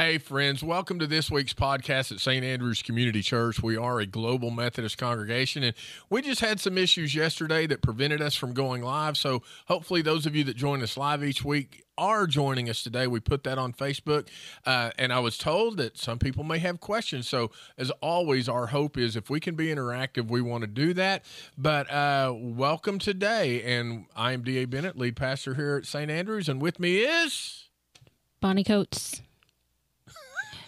Hey, friends, welcome to this week's podcast at St. Andrew's Community Church. We are a global Methodist congregation, and we just had some issues yesterday that prevented us from going live. So, hopefully, those of you that join us live each week are joining us today. We put that on Facebook, uh, and I was told that some people may have questions. So, as always, our hope is if we can be interactive, we want to do that. But uh, welcome today, and I am D.A. Bennett, lead pastor here at St. Andrews, and with me is. Bonnie Coates.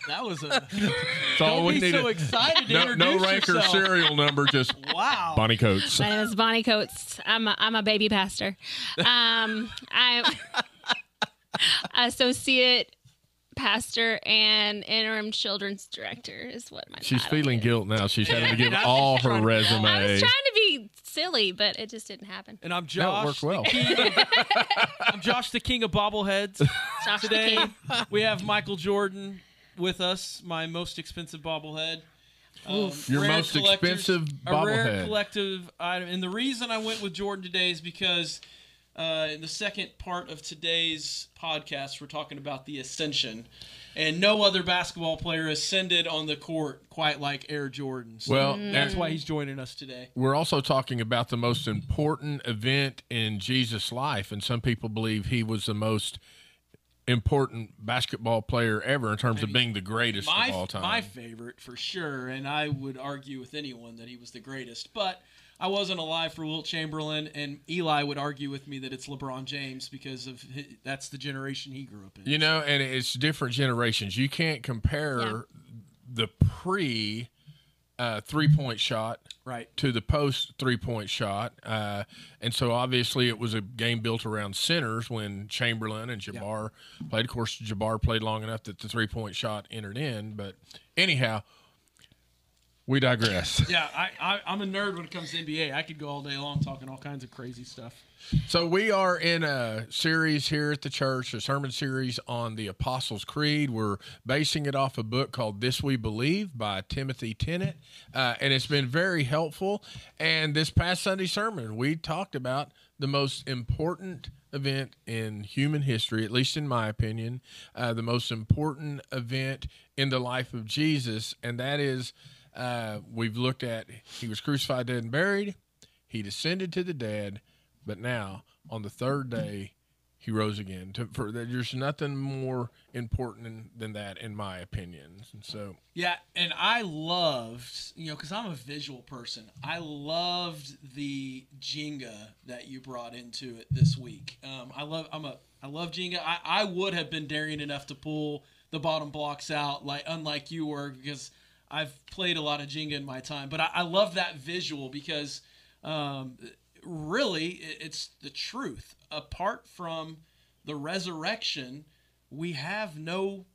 That was a. That's all Don't we be needed. so excited to no, introduce no rank or yourself. serial number, just Wow. Bonnie Coates. My name is Bonnie Coates. I'm a, I'm a baby pastor. Um, I'm associate pastor and interim children's director is what my She's title feeling is. guilt now. She's having to give all her resume. I was trying to be silly, but it just didn't happen. And I'm No, it Josh. worked well. the king of- I'm Josh, the king of bobbleheads. Josh the Today King. we have Michael Jordan with us, my most expensive bobblehead. Um, Your most collector's- expensive A rare bobblehead. collective item. And the reason I went with Jordan today is because uh, in the second part of today's podcast, we're talking about the ascension. And no other basketball player ascended on the court quite like Air Jordan. So Well, that's why he's joining us today. We're also talking about the most important event in Jesus' life, and some people believe he was the most important basketball player ever in terms of being the greatest my, of all time. My favorite for sure, and I would argue with anyone that he was the greatest. But I wasn't alive for Wilt Chamberlain, and Eli would argue with me that it's LeBron James because of hi that's the generation he grew up in. You know, and it's different generations. You can't compare Yeah. the pre uh, three point shot right? to the post three point shot. Uh, and so obviously it was a game built around centers when Chamberlain and Jabbar played. Of course, Jabbar played long enough that the three point shot entered in. But anyhow, we digress. Yeah, I, I I'm a nerd when it comes to NBA. I could go all day long talking all kinds of crazy stuff. So we are in a series here at the church, a sermon series on the Apostles' Creed. We're basing it off a book called "This We Believe" by Timothy Tennent, uh, and it's been very helpful. And this past Sunday sermon, we talked about the most important event in human history, at least in my opinion, uh, the most important event in the life of Jesus, and that is uh, we've looked at he was crucified, dead, and buried. He descended to the dead, but now on the third day he rose again. To, for there's nothing more important than, that, in my opinion. And so, Yeah, and I loved, you know, because I'm a visual person. I loved the Jenga that you brought into it this week. Um, I love, I'm a, I love Jenga. I, I would have been daring enough to pull the bottom blocks out, like unlike you were, because I've played a lot of Jenga in my time. But I, I love that visual because, um, really, it's the truth. Apart from the resurrection, we have no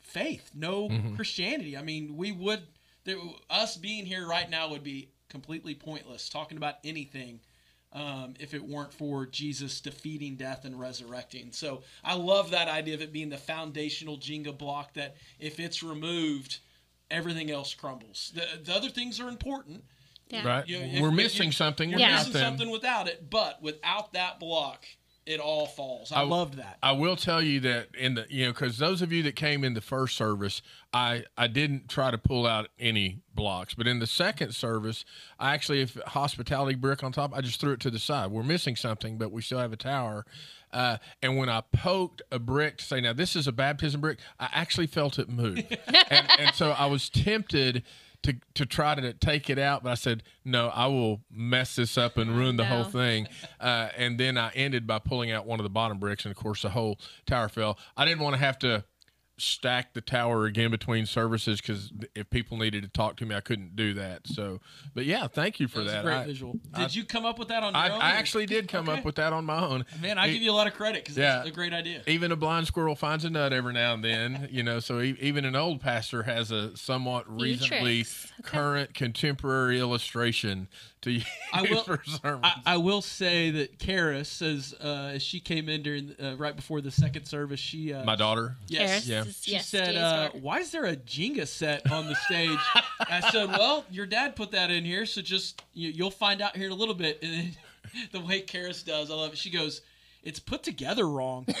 faith, no Christianity. I mean, we would there, us being here right now would be completely pointless talking about anything um, if it weren't for Jesus defeating death and resurrecting. So I love that idea of it being the foundational Jenga block that if it's removed, everything else crumbles. The, the other things are important. Yeah. right, You know, if- we're if missing you- something You're without missing them. something without it, but without that block, it all falls. I, I- loved that. I will tell you that in the you know because those of you that came in the first service, I I didn't try to pull out any blocks, but in the second service, I actually if hospitality brick on top, I just threw it to the side. We're missing something, but we still have a tower. Uh, and when I poked a brick to say, now this is a baptism brick, I actually felt it move, and, and so I was tempted. To, to try to take it out, but I said no. I will mess this up and ruin the whole thing. Uh, and then I ended by pulling out one of the bottom bricks, and of course the whole tower fell. I didn't want to have to stack the tower again between services because if people needed to talk to me, I couldn't do that. So, but yeah, thank you for That was that. a great I, visual. Did you come up with that on your I, own? I actually did come Okay. up with that on my own. Man, I E- give you a lot of credit because Yeah. it's a great idea. even a blind squirrel finds a nut every now and then, you know. So e- even an old pastor has a somewhat reasonably tricks. Okay. current contemporary illustration to use I will- for sermons. I, I will say that Karis says uh, as she came in during uh, right before the second service, she uh, my daughter. yes, Karis Yeah. Is- she yes, said, uh, "Why is there a Jenga set on the stage?" I said, "Well, your dad put that in here, so just you, you'll find out here in a little bit." And then the way Karis does, I love it. She goes, "It's put together wrong."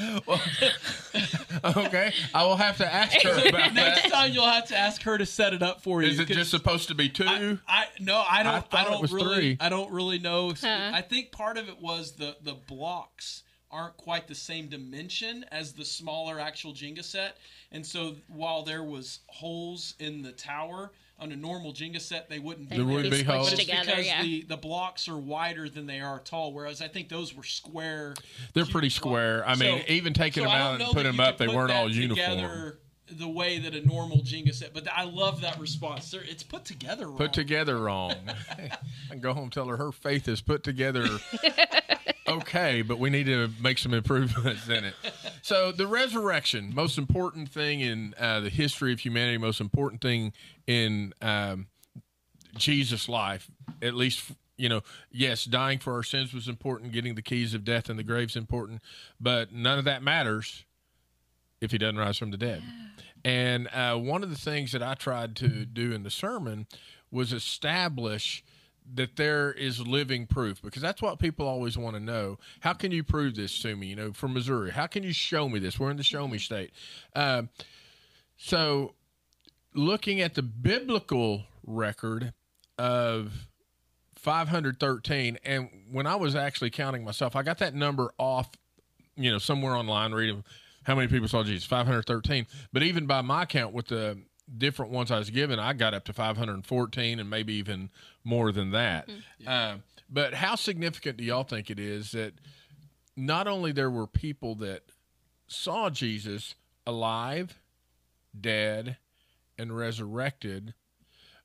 okay, I will have to ask her about that. Next that. time you'll have to ask her to set it up for you. Is it just supposed to be two? I, I no, I don't. I, thought it don't was really. three. I don't really know. Huh. I think part of it was the the blocks aren't quite the same dimension as the smaller actual Jenga set, and so while there was holes in the tower on a normal Jenga set, they wouldn't. They be would would there. be holes. But it's together, because yeah. the, the blocks are wider than they are tall, whereas I think those were square. They're pretty square. I mean, So- even taking so them out and putting them up, they put weren't all uniform. together The way that a normal Jenga set, but I love that response. They're- It's put together wrong. Put together wrong. I go home tell her her faith is put together okay, but we need to make some improvements in it. So the resurrection, most important thing in uh, the history of humanity, most important thing in um, Jesus' life, at least. You know, yes, dying for our sins was important. Getting the keys of death and the grave's important, but none of that matters if he doesn't rise from the dead. And uh, one of the things that I tried to do in the sermon was establish that there is living proof because that's what people always want to know. How can you prove this to me? You know, from Missouri, how can you show me this? We're in the show me state. Uh, so, looking at the biblical record of 513, and when I was actually counting myself, I got that number off, you know, somewhere online reading how many people saw Jesus, 513. But even by my count, with the different ones I was given, I got up to 514 and maybe even more than that. Uh, but how significant do y'all think it is that not only there were people that saw Jesus alive, dead, and resurrected,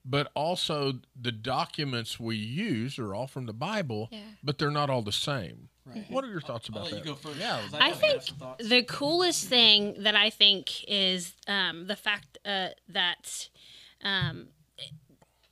but also the documents we use are all from the Bible, Yeah. but they're not all the same. Right. What are your thoughts I'll about let that? you go first. Yeah, 'cause I definitely think have some thoughts. the coolest thing that I think is um, the fact uh, that um,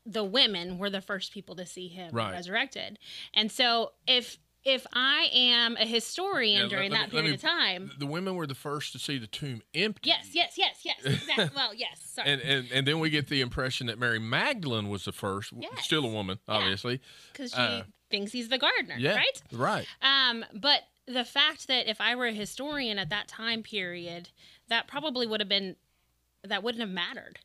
the women were the first people to see him Right. resurrected, and so if if I am a historian Yeah, during let that let period me- of time, the women were the first to see the tomb empty. yes, yes, yes, yes, exactly. well, yes, sorry. And, and and then we get the impression that Mary Magdalene was the first, Yes. still a woman, obviously. because she uh, thinks he's the gardener, Yeah, right? right. Um, but the fact that if I were a historian at that time period, that probably would have been that wouldn't have mattered.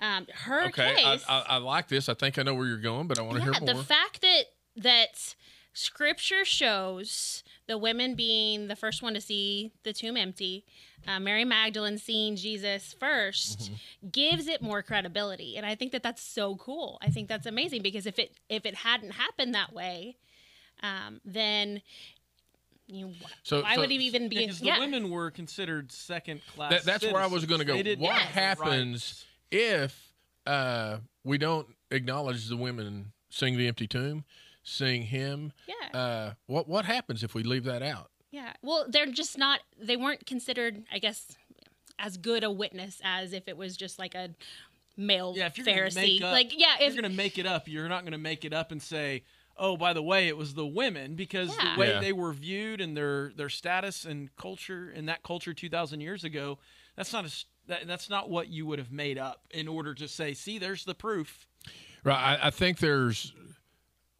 Um, her Okay, I, case, I, I like this. I think I know where you're going, but I want to yeah, hear more. the fact that that scripture shows the women being the first one to see the tomb empty, uh, Mary Magdalene seeing Jesus 1st Mm-hmm. gives it more credibility, and I think that that's so cool. I think that's amazing because if it if it hadn't happened that way, um, then you so why so would he even be? Yeah, because the yeah. women were considered second class. that, that's where I was going to go. Didn't What have the happens if uh, we don't acknowledge the women seeing the empty tomb, seeing him? Yeah. Uh, what what happens if we leave that out? Yeah. Well, they're just not. They weren't considered, I guess, as good a witness as if it was just like a male Yeah, if you're gonna Pharisee. make up- like, yeah, If if you're going to make it up, you're not going to make it up and say, "Oh, by the way, it was the women," because Yeah. the way Yeah. they were viewed and their their status and culture in that culture 2,000 years ago, that's not a that, that's not what you would have made up in order to say, "See, there's the proof." Right. I, I think there's.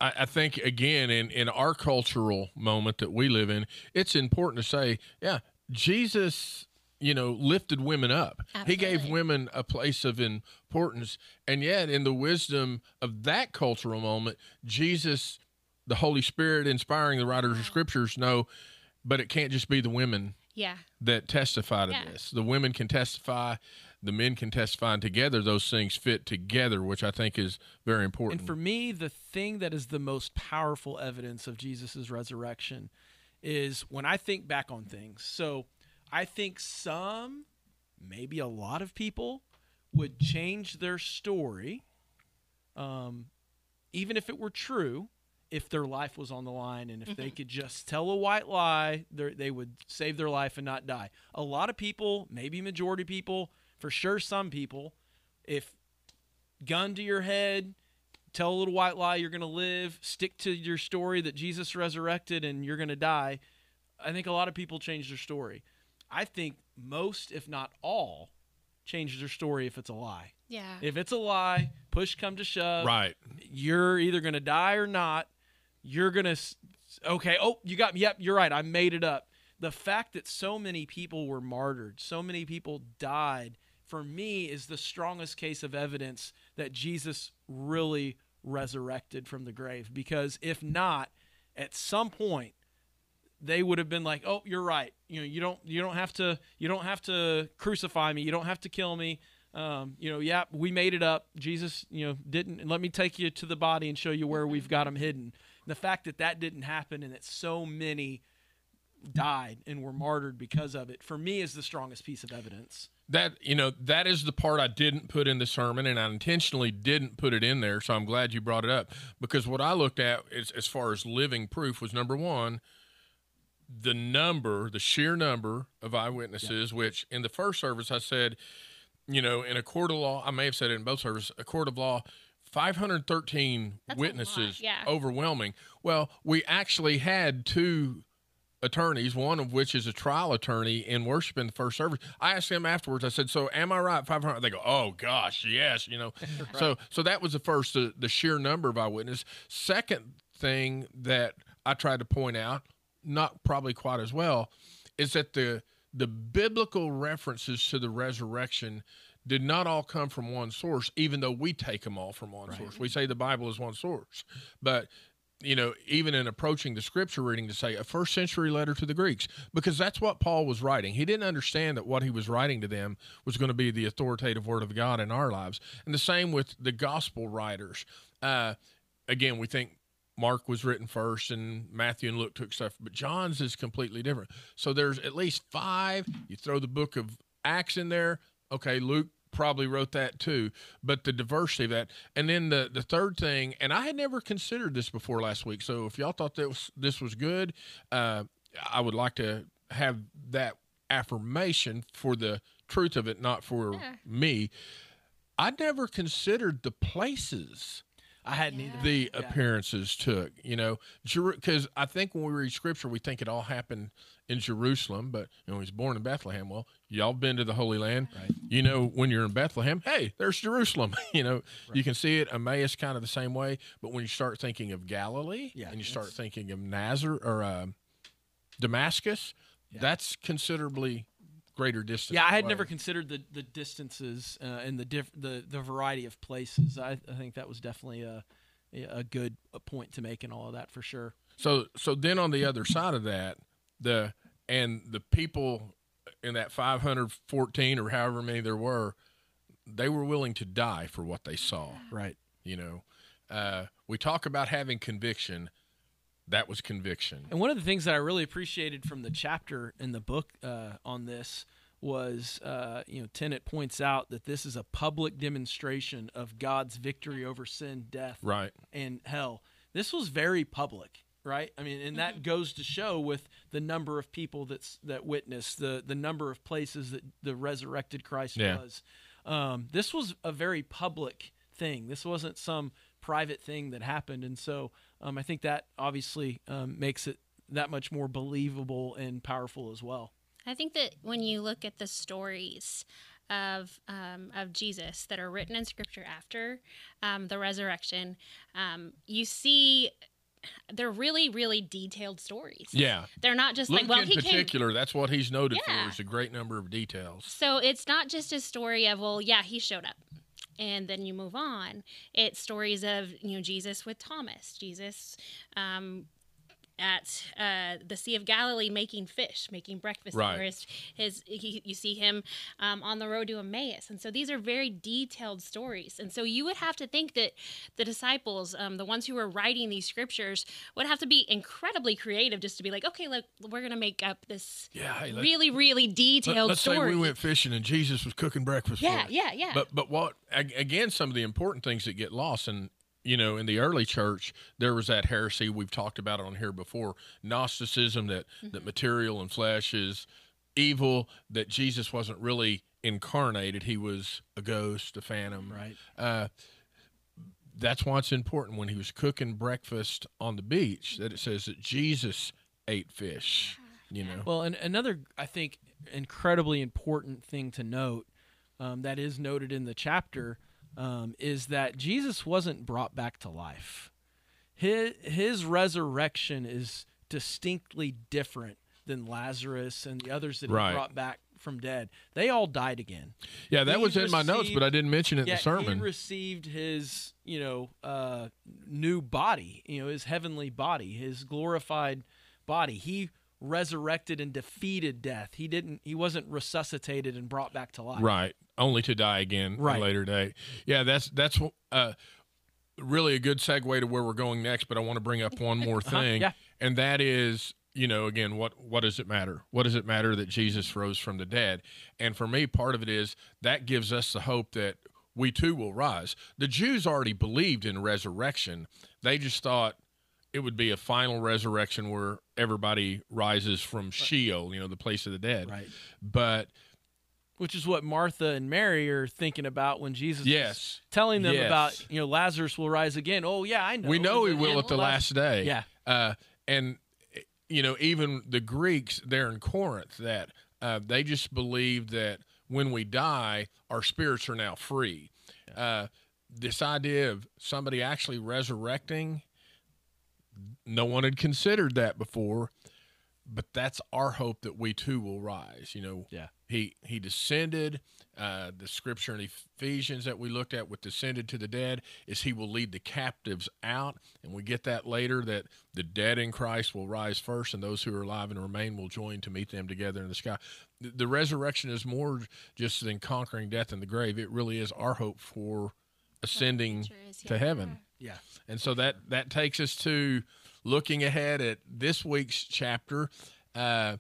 I, I think again in in our cultural moment that we live in, it's important to say, yeah, Jesus, you know, lifted women up. He gave women a place of importance, and yet in the wisdom of that cultural moment, Jesus, the Holy Spirit, inspiring the writers of scriptures, know, but it can't just be the women yeah, that testify to Yeah. this. The women can testify, the men can testify, and together those things fit together, which I think is very important. And for me, the thing that is the most powerful evidence of Jesus' resurrection is when I think back on things. So I think some, maybe a lot of people, would change their story, um, even if it were true, if their life was on the line and if they could just tell a white lie, they're- they would save their life and not die. A lot of people, maybe majority people, for sure some people, if gun to your head, tell a little white lie, you're going to live, stick to your story that Jesus resurrected and you're going to die. I think a lot of people change their story. I think most, if not all, change their story if it's a lie. yeah, If it's a lie, push come to shove, right. you're either going to die or not. You're going to, okay, oh, you got me. Yep, you're right. I made it up. the fact that so many people were martyred, so many people died, for me is the strongest case of evidence that Jesus really resurrected from the grave. Because if not, at some point they would have been like, "Oh, you're right. You know, you don't you don't have to you don't have to crucify me. You don't have to kill me. Um, you know, yeah, we made it up. Jesus, you know, didn't. Let me take you to the body and show you where we've got him hidden. The fact that that didn't happen and that so many died and were martyred because of it, for me, is the strongest piece of evidence. That you know that is the part I didn't put in the sermon, and I intentionally didn't put it in there. So I'm glad you brought it up because what I looked at is, as far as living proof was number one, the number, the sheer number of eyewitnesses. Which in the first service I said, you know, in a court of law, I may have said it in both services, a court of law. 513 That's witnesses, yeah. overwhelming. Well, we actually had two attorneys, one of which is a trial attorney in worship in the first service. I asked him afterwards. I said, "So am I right? 500?" They go, "Oh gosh, yes." You know, so so that was the first, the, the sheer number of eyewitnesses. Second thing that I tried to point out, not probably quite as well, is that the the biblical references to the resurrection did not all come from one source, even though we take them all from one source. We say the Bible is one source, but you know, even in approaching the scripture reading to say a first century letter to the Greeks, because that's what Paul was writing. He didn't understand that what he was writing to them was going to be the authoritative word of God in our lives. And the same with the gospel writers. Uh, again, we think Mark was written first and Matthew and Luke took stuff, but John's is completely different. So there's at least five. You throw the book of Acts in there. Okay, Luke probably wrote that too, but the diversity of that. And then the the third thing, and I had never considered this before last week. So if y'all thought that was, this was good, uh, I would like to have that affirmation for the truth of it, not for Yeah. me. I never considered the places I hadn't either. the Yeah. appearances took. You know, because I think when we read scripture, we think it all happened in Jerusalem, but you know, he's born in Bethlehem. Well, y'all been to the Holy Land. Right. You know, when you're in Bethlehem, hey, there's Jerusalem. you know, you can see it. Emmaus kind of the same way, but when you start thinking of Galilee Yeah, and you start thinking of Nazareth or uh, Damascus, that's considerably greater distance. Yeah, I had away. never considered the the distances uh, and the diff- the the variety of places. I, I think that was definitely a a good point to make in all of that for sure. So so then on the other side of that, the and the people in that 514 or however many there were, they were willing to die for what they saw. Right. You know, uh, we talk about having conviction. That was conviction. And one of the things that I really appreciated from the chapter in the book uh, on this was, uh, you know, Tennent points out that this is a public demonstration of God's victory over sin, death, Right. and hell. This was very public, right? I mean, and that goes to show with the number of people that's that witnessed the the number of places that the resurrected Christ Yeah. was. Um, this was a very public thing. This wasn't some private thing that happened, and so um, I think that obviously um, makes it that much more believable and powerful as well. I think that when you look at the stories of um, of Jesus that are written in Scripture after um, the resurrection, um, you see they're really, really detailed stories. Yeah. They're not just Luke like, well, in he came. particular, that's what he's noted Yeah. for is a great number of details. So it's not just a story of, well, yeah, he showed up. And then you move on. It's stories of, you know, Jesus with Thomas, Jesus um, at uh, the Sea of Galilee making fish, making breakfast. Right. His, his he, you see him um, on the road to Emmaus. And so these are very detailed stories. And so you would have to think that the disciples, um, the ones who were writing these scriptures, would have to be incredibly creative just to be like, okay, look, we're going to make up this Yeah. Hey, really, really detailed Let, us story. say we went fishing and Jesus was cooking breakfast. Yeah, for yeah, yeah. But but what again? Some of the important things that get lost, and you know, in the early church, there was that heresy we've talked about it on here before, Gnosticism that Mm-hmm. that material and flesh is evil, that Jesus wasn't really incarnated; he was a ghost, a phantom. Right. Uh, that's why it's important when he was cooking breakfast on the beach that it says that Jesus ate fish. You know. Well, and another, I think, incredibly important thing to note um, that is noted in the chapter um, is that Jesus wasn't brought back to life. His, his resurrection is distinctly different than Lazarus and the others that Right. he brought back from dead. They all died again. Yeah, that He was in my notes, but I didn't mention it in the sermon. he received his, you know, uh, new body, you know, his heavenly body, his glorified body. He resurrected and defeated death. He didn't. He wasn't resuscitated and brought back to life. Right. Only to die again Right. a later day. Yeah, that's that's uh, really a good segue to where we're going next. But I want to bring up one more thing, yeah. and that is, you know, again, what what does it matter? What does it matter that Jesus rose from the dead? And for me, part of it is that gives us the hope that we too will rise. The Jews already believed in resurrection. They just thought it would be a final resurrection where everybody rises from Sheol, you know, the place of the dead. Right. But Which is what Martha and Mary are thinking about when Jesus is Yes. telling them Yes. about, you know, Lazarus will rise again. Oh yeah, I know. We know he will at the last day. Yeah. Uh, and you know, even the Greeks there in Corinth, that uh, they just believed that when we die, our spirits are now free. Uh, this idea of somebody actually resurrecting, no one had considered that before. But that's our hope that we too will rise. You know, Yeah. he he descended. Uh, the scripture in Ephesians that we looked at with descended to the dead is he will lead the captives out, and we get that later that the dead in Christ will rise first, and those who are alive and remain will join to meet them together in the sky. The, the resurrection is more just than conquering death in the grave. It really is our hope for ascending future is to heaven. Yeah. And so that that takes us to looking ahead at this week's chapter. Uh,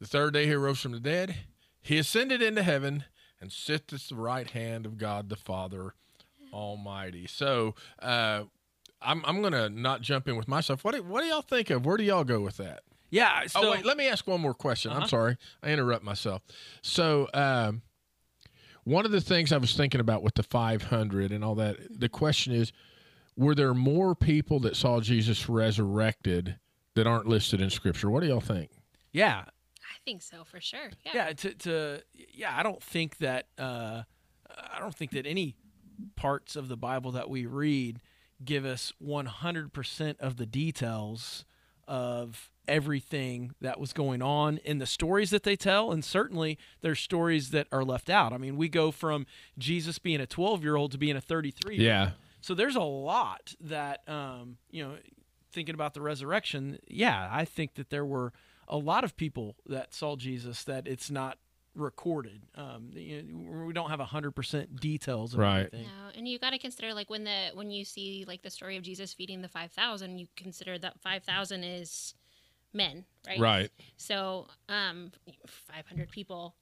the third day he rose from the dead. He ascended into heaven and sits at the right hand of God the Father Almighty. So uh, I'm I'm gonna not jump in with myself. What do, what do y'all think of? Where do y'all go with that? Yeah. So oh wait, let me ask one more question. I'm Uh-huh. sorry, I interrupt myself. So um, one of the things I was thinking about with the 500 and all that, the question is, were there more people that saw Jesus resurrected that aren't listed in Scripture? What do y'all think? yeah, I think so for sure. Yeah. yeah to, to yeah i don't think that uh i don't think that any parts of the bible that we read give us 100% of the details of everything that was going on in the stories that they tell and certainly there's stories that are left out i mean we go from jesus being a 12 year old to being a 33 year old. So there's a lot that um you know thinking about the resurrection yeah i think that there were a lot of people that saw jesus that it's not recorded um you know, we don't have 100% details of Right. everything No, and you got to consider like when the when you see like the story of Jesus feeding the five thousand, you consider that five thousand is men, right? Right. So, um, five hundred people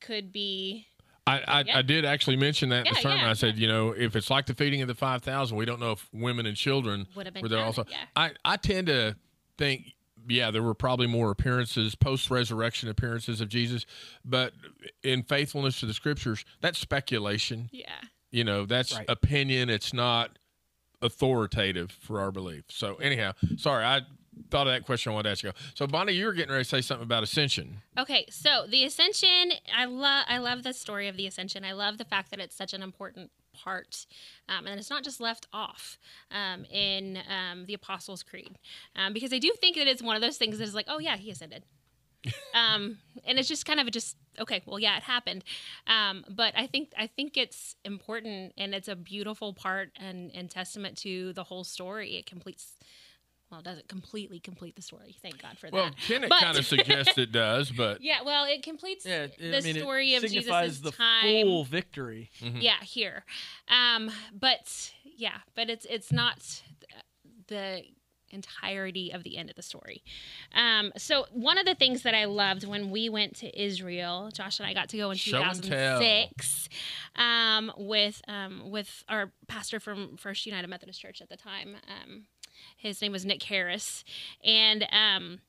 could be I, I, Yeah. I did actually mention that in the sermon. yeah, I said, you know, if it's like the feeding of the 5,000, we don't know if women and children Would have been were there counted, also. yeah. I, I tend to think, yeah, there were probably more appearances, post resurrection appearances of Jesus, but in faithfulness to the scriptures, that's speculation. yeah. You know, that's Right. opinion. It's not authoritative for our belief. So, anyhow, sorry, I thought of that question I wanted to ask you. So, Bonnie, you were getting ready to say something about ascension. Okay, so the ascension, I love I love the story of the ascension. I love the fact that it's such an important part, um, and it's not just left off um, in um, the Apostles' Creed, um, because I do think that it's one of those things that is like, oh yeah, he ascended, um, and it's just kind of just okay. Well, yeah, it happened, um, but I think I think it's important, and it's a beautiful part and and testament to the whole story. It completes. Well, it doesn't completely complete the story. Thank God for that. Well, that. Kenneth kind of suggests it does, but Yeah, well, it completes yeah the I mean, story it of signifies Jesus' the time. full victory Yeah, here, um, but yeah, but it's it's not the entirety of the end of the story. Um, so one of the things that I loved when we went to Israel, Josh and I got to go in Show 2006 um, with um, with our pastor from First United Methodist Church at the time. His name was Nick Harris, and um,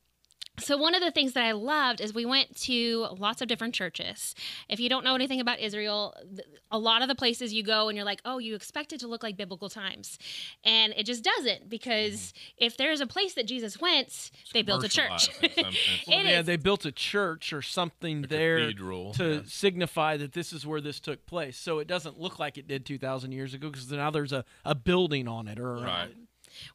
so one of the things that I loved is we went to lots of different churches. If you don't know anything about Israel, a lot of the places you go and you're like, "Oh, you expect it to look like biblical times." And it just doesn't because if there's a place that Jesus went, they built a church. commercialized in some sense. Well, yeah, is. they built a church or something there cathedral, to yeah. signify that this is where this took place. So it doesn't look like it did 2,000 years ago because now there's a, a building on it or Right.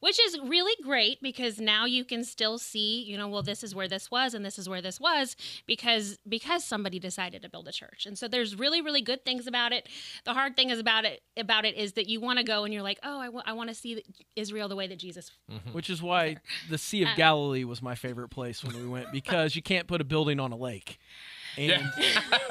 Which is really great because now you can still see, you know, well, this is where this was and this is where this was because because somebody decided to build a church. And so there's really really good things about it. The hard thing is about it about it is that you want to go and you're like, oh, I want to see Israel the way that Jesus. Which is why the Sea of Uh, Galilee was my favorite place when we went because you can't put a building on a lake. And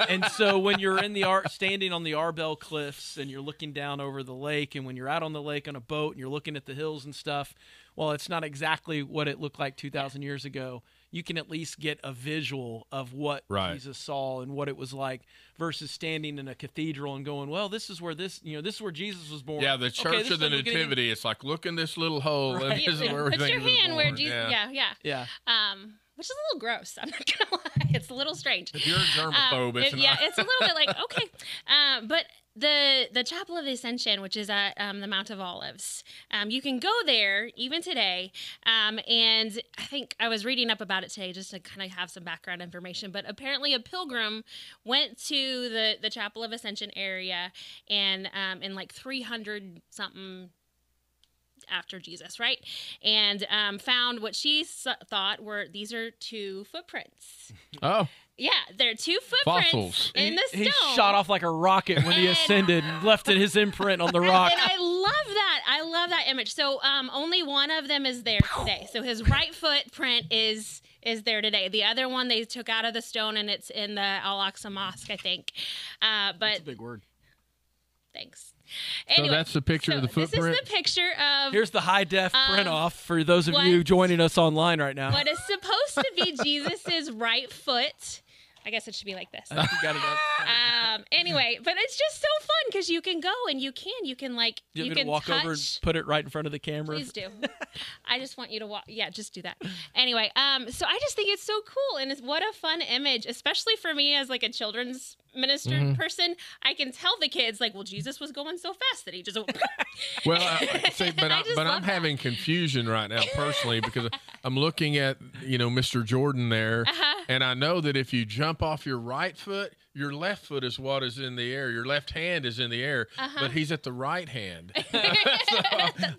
and so when you're in the art standing on the Arbel cliffs and you're looking down over the lake and when you're out on the lake on a boat and you're looking at the hills and stuff, well it's not exactly what it looked like 2000 years ago. You can at least get a visual of what Right. Jesus saw and what it was like versus standing in a cathedral and going, "Well, this is where this, you know, this is where Jesus was born." Yeah, the Church this of the like getting Nativity. It's like look in this little hole, and Right. this is where Put your he was hand where. Jesus. Yeah. Yeah, yeah. Yeah. Um, which is a little gross. I'm not gonna lie. It's a little strange. If you're a germaphobe, Um, it's yeah, it's a little bit like okay, uh, but the the Chapel of the Ascension, which is at um, the Mount of Olives, um, you can go there even today. Um, and I think I was reading up about it today just to kind of have some background information. But apparently, a pilgrim went to the the Chapel of Ascension area, and um, in like 300 something after Jesus, right? And um, found what she s- thought were these are two footprints. oh, Yeah, they're two footprints Fossils. in he, the stone. he shot off like a rocket when he ascended and left it his imprint on the rock. And I love that. I love that image. So um, only one of them is there today. So his right footprint is is there today. The other one they took out of the stone and it's in the Al Aqsa Mosque, I think. Uh, but That's a big word. thanks. So that's the picture of the footprint. This footprint. is the picture of Here's the high def Um, print off for those of what- you joining us online right now. what is supposed to be Jesus's right foot. I guess it should be like this. I you got it up. Um, anyway, but it's just so fun because you can go and you can you can like you, you can walk touch. over and put it right in front of the camera? Please do. I just want you to walk. Yeah, just do that. Anyway, um, so I just think it's so cool, and it's what a fun image, especially for me as like a children's minister Mm-hmm. person. I can tell the kids like, well, Jesus was going so fast that he just. Well, I, see, but I, I but I'm that. having confusion right now personally because I'm looking at you know Mr. Jordan there, Uh-huh. and I know that if you jump off your right foot, your left foot is what is in the air. Your left hand is in the air, Uh-huh. but he's at the right hand. so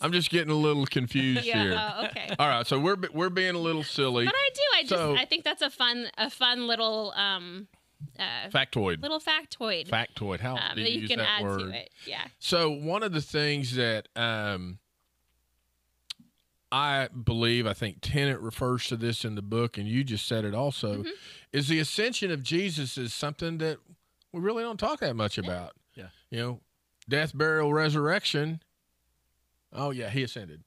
I'm just getting a little confused here. yeah. Oh, okay. All right, so we're we're being a little silly. But I do. I just. So- I think that's a fun, a fun little, um, uh, Factoid. little factoid. Factoid. How um, do you, you use can that add word? to it. Yeah. So one of the things that um, I believe, I think Tennent refers to this in the book, and you just said it also, Mm-hmm. is the ascension of Jesus is something that we really don't talk that much about. Yeah. You know, death, burial, resurrection. Oh yeah, he ascended.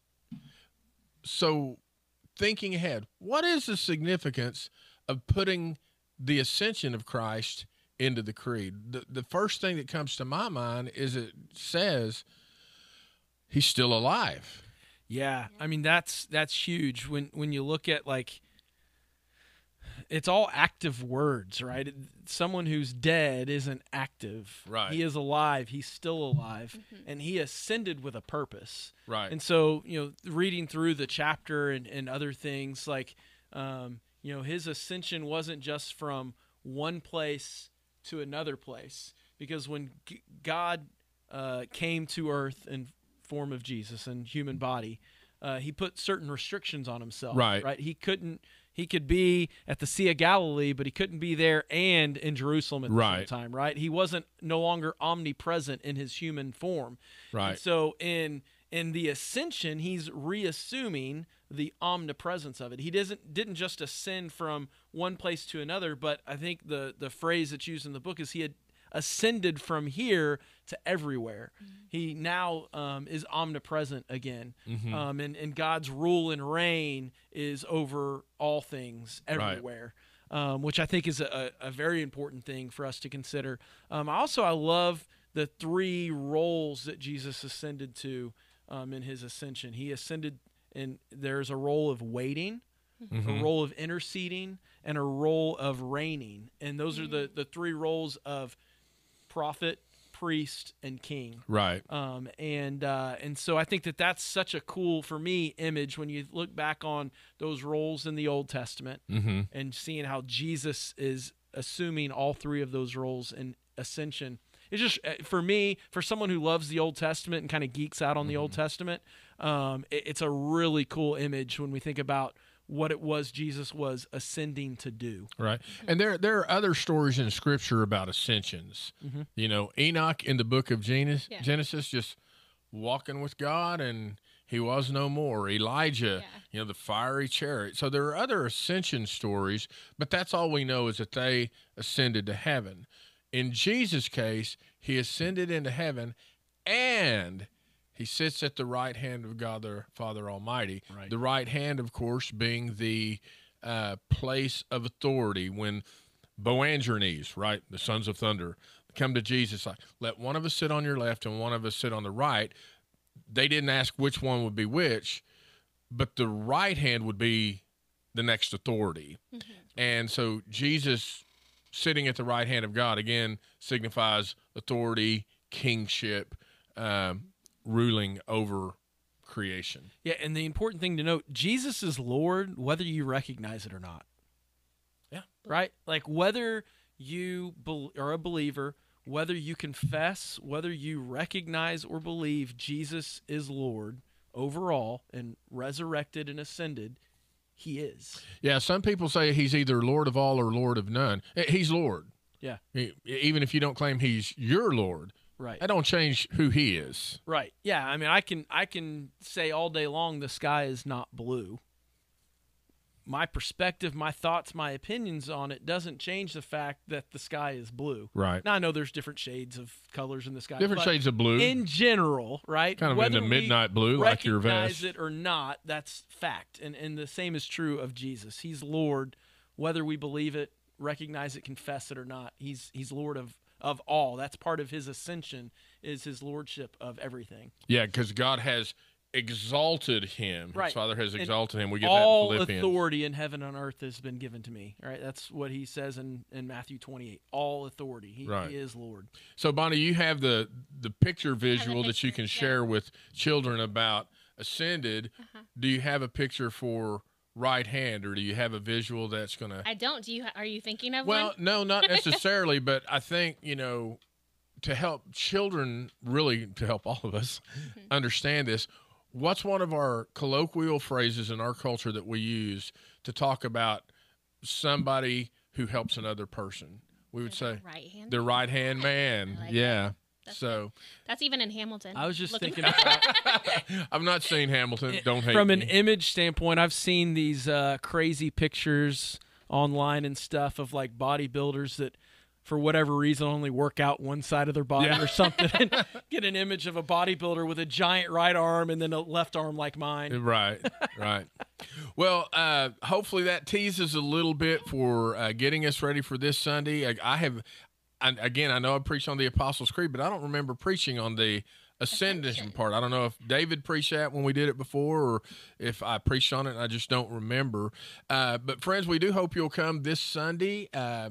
So, thinking ahead, what is the significance of putting the ascension of Christ into the creed? The the first thing that comes to my mind is it says he's still alive. Yeah, I mean that's that's huge when when you look at like it's all active words, right? Someone who's dead isn't active. Right. He is alive. He's still alive, and he ascended with a purpose. Right. And so, you know, reading through the chapter and, and other things, like, um, you know, his ascension wasn't just from one place to another place, because when G- God uh, came to earth in form of Jesus and human body, uh, he put certain restrictions on himself. Right. Right. He couldn't. He could be at the Sea of Galilee, but he couldn't be there and in Jerusalem at the Right. same time. Right. He wasn't no longer omnipresent in his human form. Right. And so in in the ascension, he's reassuming the omnipresence of it. He doesn't didn't just ascend from one place to another, but I think the the phrase that's used in the book is he had ascended from here to everywhere. He now um, is omnipresent again, um, and and God's rule and reign is over all things everywhere. Um, which I think is a, a very important thing for us to consider. Um, also, I love the three roles that Jesus ascended to um, in his ascension. He ascended, and there's a role of waiting, a role of interceding, and a role of reigning. And those are the, the three roles of prophet, priest, and king. right. Um, and uh, and so I think that that's such a cool for me image when you look back on those roles in the Old Testament Mm-hmm. and seeing how Jesus is assuming all three of those roles in ascension. it's just uh, for me, for someone who loves the Old Testament and kind of geeks out on the Old Testament, um, it, it's a really cool image when we think about what it was Jesus was ascending to do. Right. And there there are other stories in scripture about ascensions. Mm-hmm. You know, Enoch in the book of Genesis, Yeah. Genesis just walking with God and he was no more. Elijah, Yeah. you know, the fiery chariot. So there are other ascension stories, but that's all we know is that they ascended to heaven. In Jesus' case, he ascended into heaven and he sits at the right hand of God the Father Almighty. Right. The right hand, of course, being the uh, place of authority when Boanerges, right, the sons of thunder, come to Jesus like, let one of us sit on your left and one of us sit on the right. They didn't ask which one would be which, but the right hand would be the next authority. And so Jesus sitting at the right hand of God again signifies authority, kingship, um, ruling over creation. Yeah, and the important thing to note, Jesus is Lord whether you recognize it or not. Yeah. Right? Like whether you bel are a believer, whether you confess, whether you recognize or believe Jesus is Lord overall and resurrected and ascended, he is. Yeah, some people say he's either Lord of all or Lord of none. Eh, He's Lord. Yeah. He- even if you don't claim he's your Lord, Right. that don't change who he is. Right. Yeah, I mean I can I can say all day long the sky is not blue. My perspective, my thoughts, my opinions on it doesn't change the fact that the sky is blue. Right. Now I know there's different shades of colors in the sky. Different shades of blue. in general, right? kind of Whether in the midnight blue, like your recognize vest. it or not, that's fact. And and the same is true of Jesus. He's Lord, whether we believe it, recognize it, confess it or not. He's he's Lord of of all. That's part of his ascension is his lordship of everything. Yeah, because God has exalted him. Right. His Father has And exalted him. We get all that in Philippians. authority in heaven and earth has been given to me. All right, that's what he says in, in Matthew 28. All authority. He, Right. he is Lord. So Bonnie, you have the the picture visual that you can pictures, yeah. share with children about ascended. Uh-huh. Do you have a picture for right hand, or do you have a visual that's going to? I don't. Do you? Are you thinking of Well, one? no, not necessarily, but I think you know to help children, really to help all of us Mm-hmm. understand this. What's one of our colloquial phrases in our culture that we use to talk about somebody who helps another person? We would say Right hand. the right hand man. Like yeah. That's So That's even in Hamilton. I was just Looking thinking about I'm not seen Hamilton. Don't hate from an image standpoint, I've seen these uh, crazy pictures online and stuff of like bodybuilders that, for whatever reason, only work out one side of their body Yeah. or something. and get an image of a bodybuilder with a giant right arm and then a left arm like mine. Right, right. Well, uh, hopefully that teases a little bit for uh, getting us ready for this Sunday. I, I have, and again, I know I preached on the Apostles' Creed, but I don't remember preaching on the ascension part. I don't know if David preached that when we did it before, or if I preached on it. I just don't remember. Uh, but friends, we do hope you'll come this Sunday. Uh,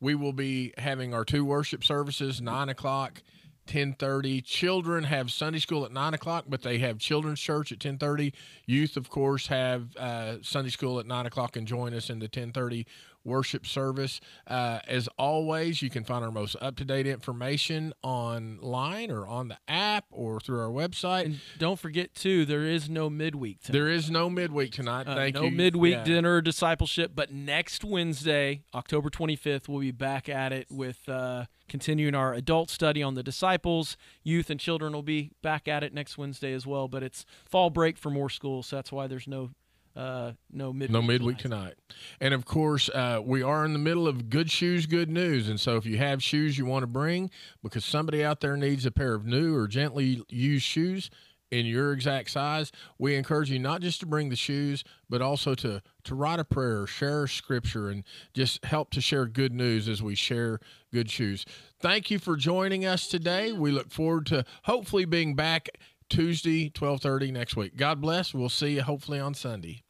we will be having our two worship services, nine o'clock. 10:30 children have sunday school at 9 o'clock but they have children's church at 10:30 youth of course have uh, sunday school at 9 o'clock and join us in the 10:30 worship service uh, as always you can find our most up-to-date information online or on the app or through our website And don't forget too, there is no midweek tonight. there is no midweek tonight Uh, thank no you No midweek Yeah. dinner discipleship, but next Wednesday, October 25th, we'll be back at it with uh, continuing our adult study on the disciples. Youth and children will be back at it next Wednesday as well, but it's fall break for more schools, so that's why there's no uh, no midweek. No midweek tonight. And of course, uh, we are in the middle of good shoes, good news. And so if you have shoes you want to bring because somebody out there needs a pair of new or gently used shoes in your exact size, we encourage you not just to bring the shoes, but also to, to write a prayer, share scripture, and just help to share good news as we share good shoes. Thank you for joining us today. We look forward to hopefully being back Tuesday, 1230 next week. God bless. We'll see you hopefully on Sunday.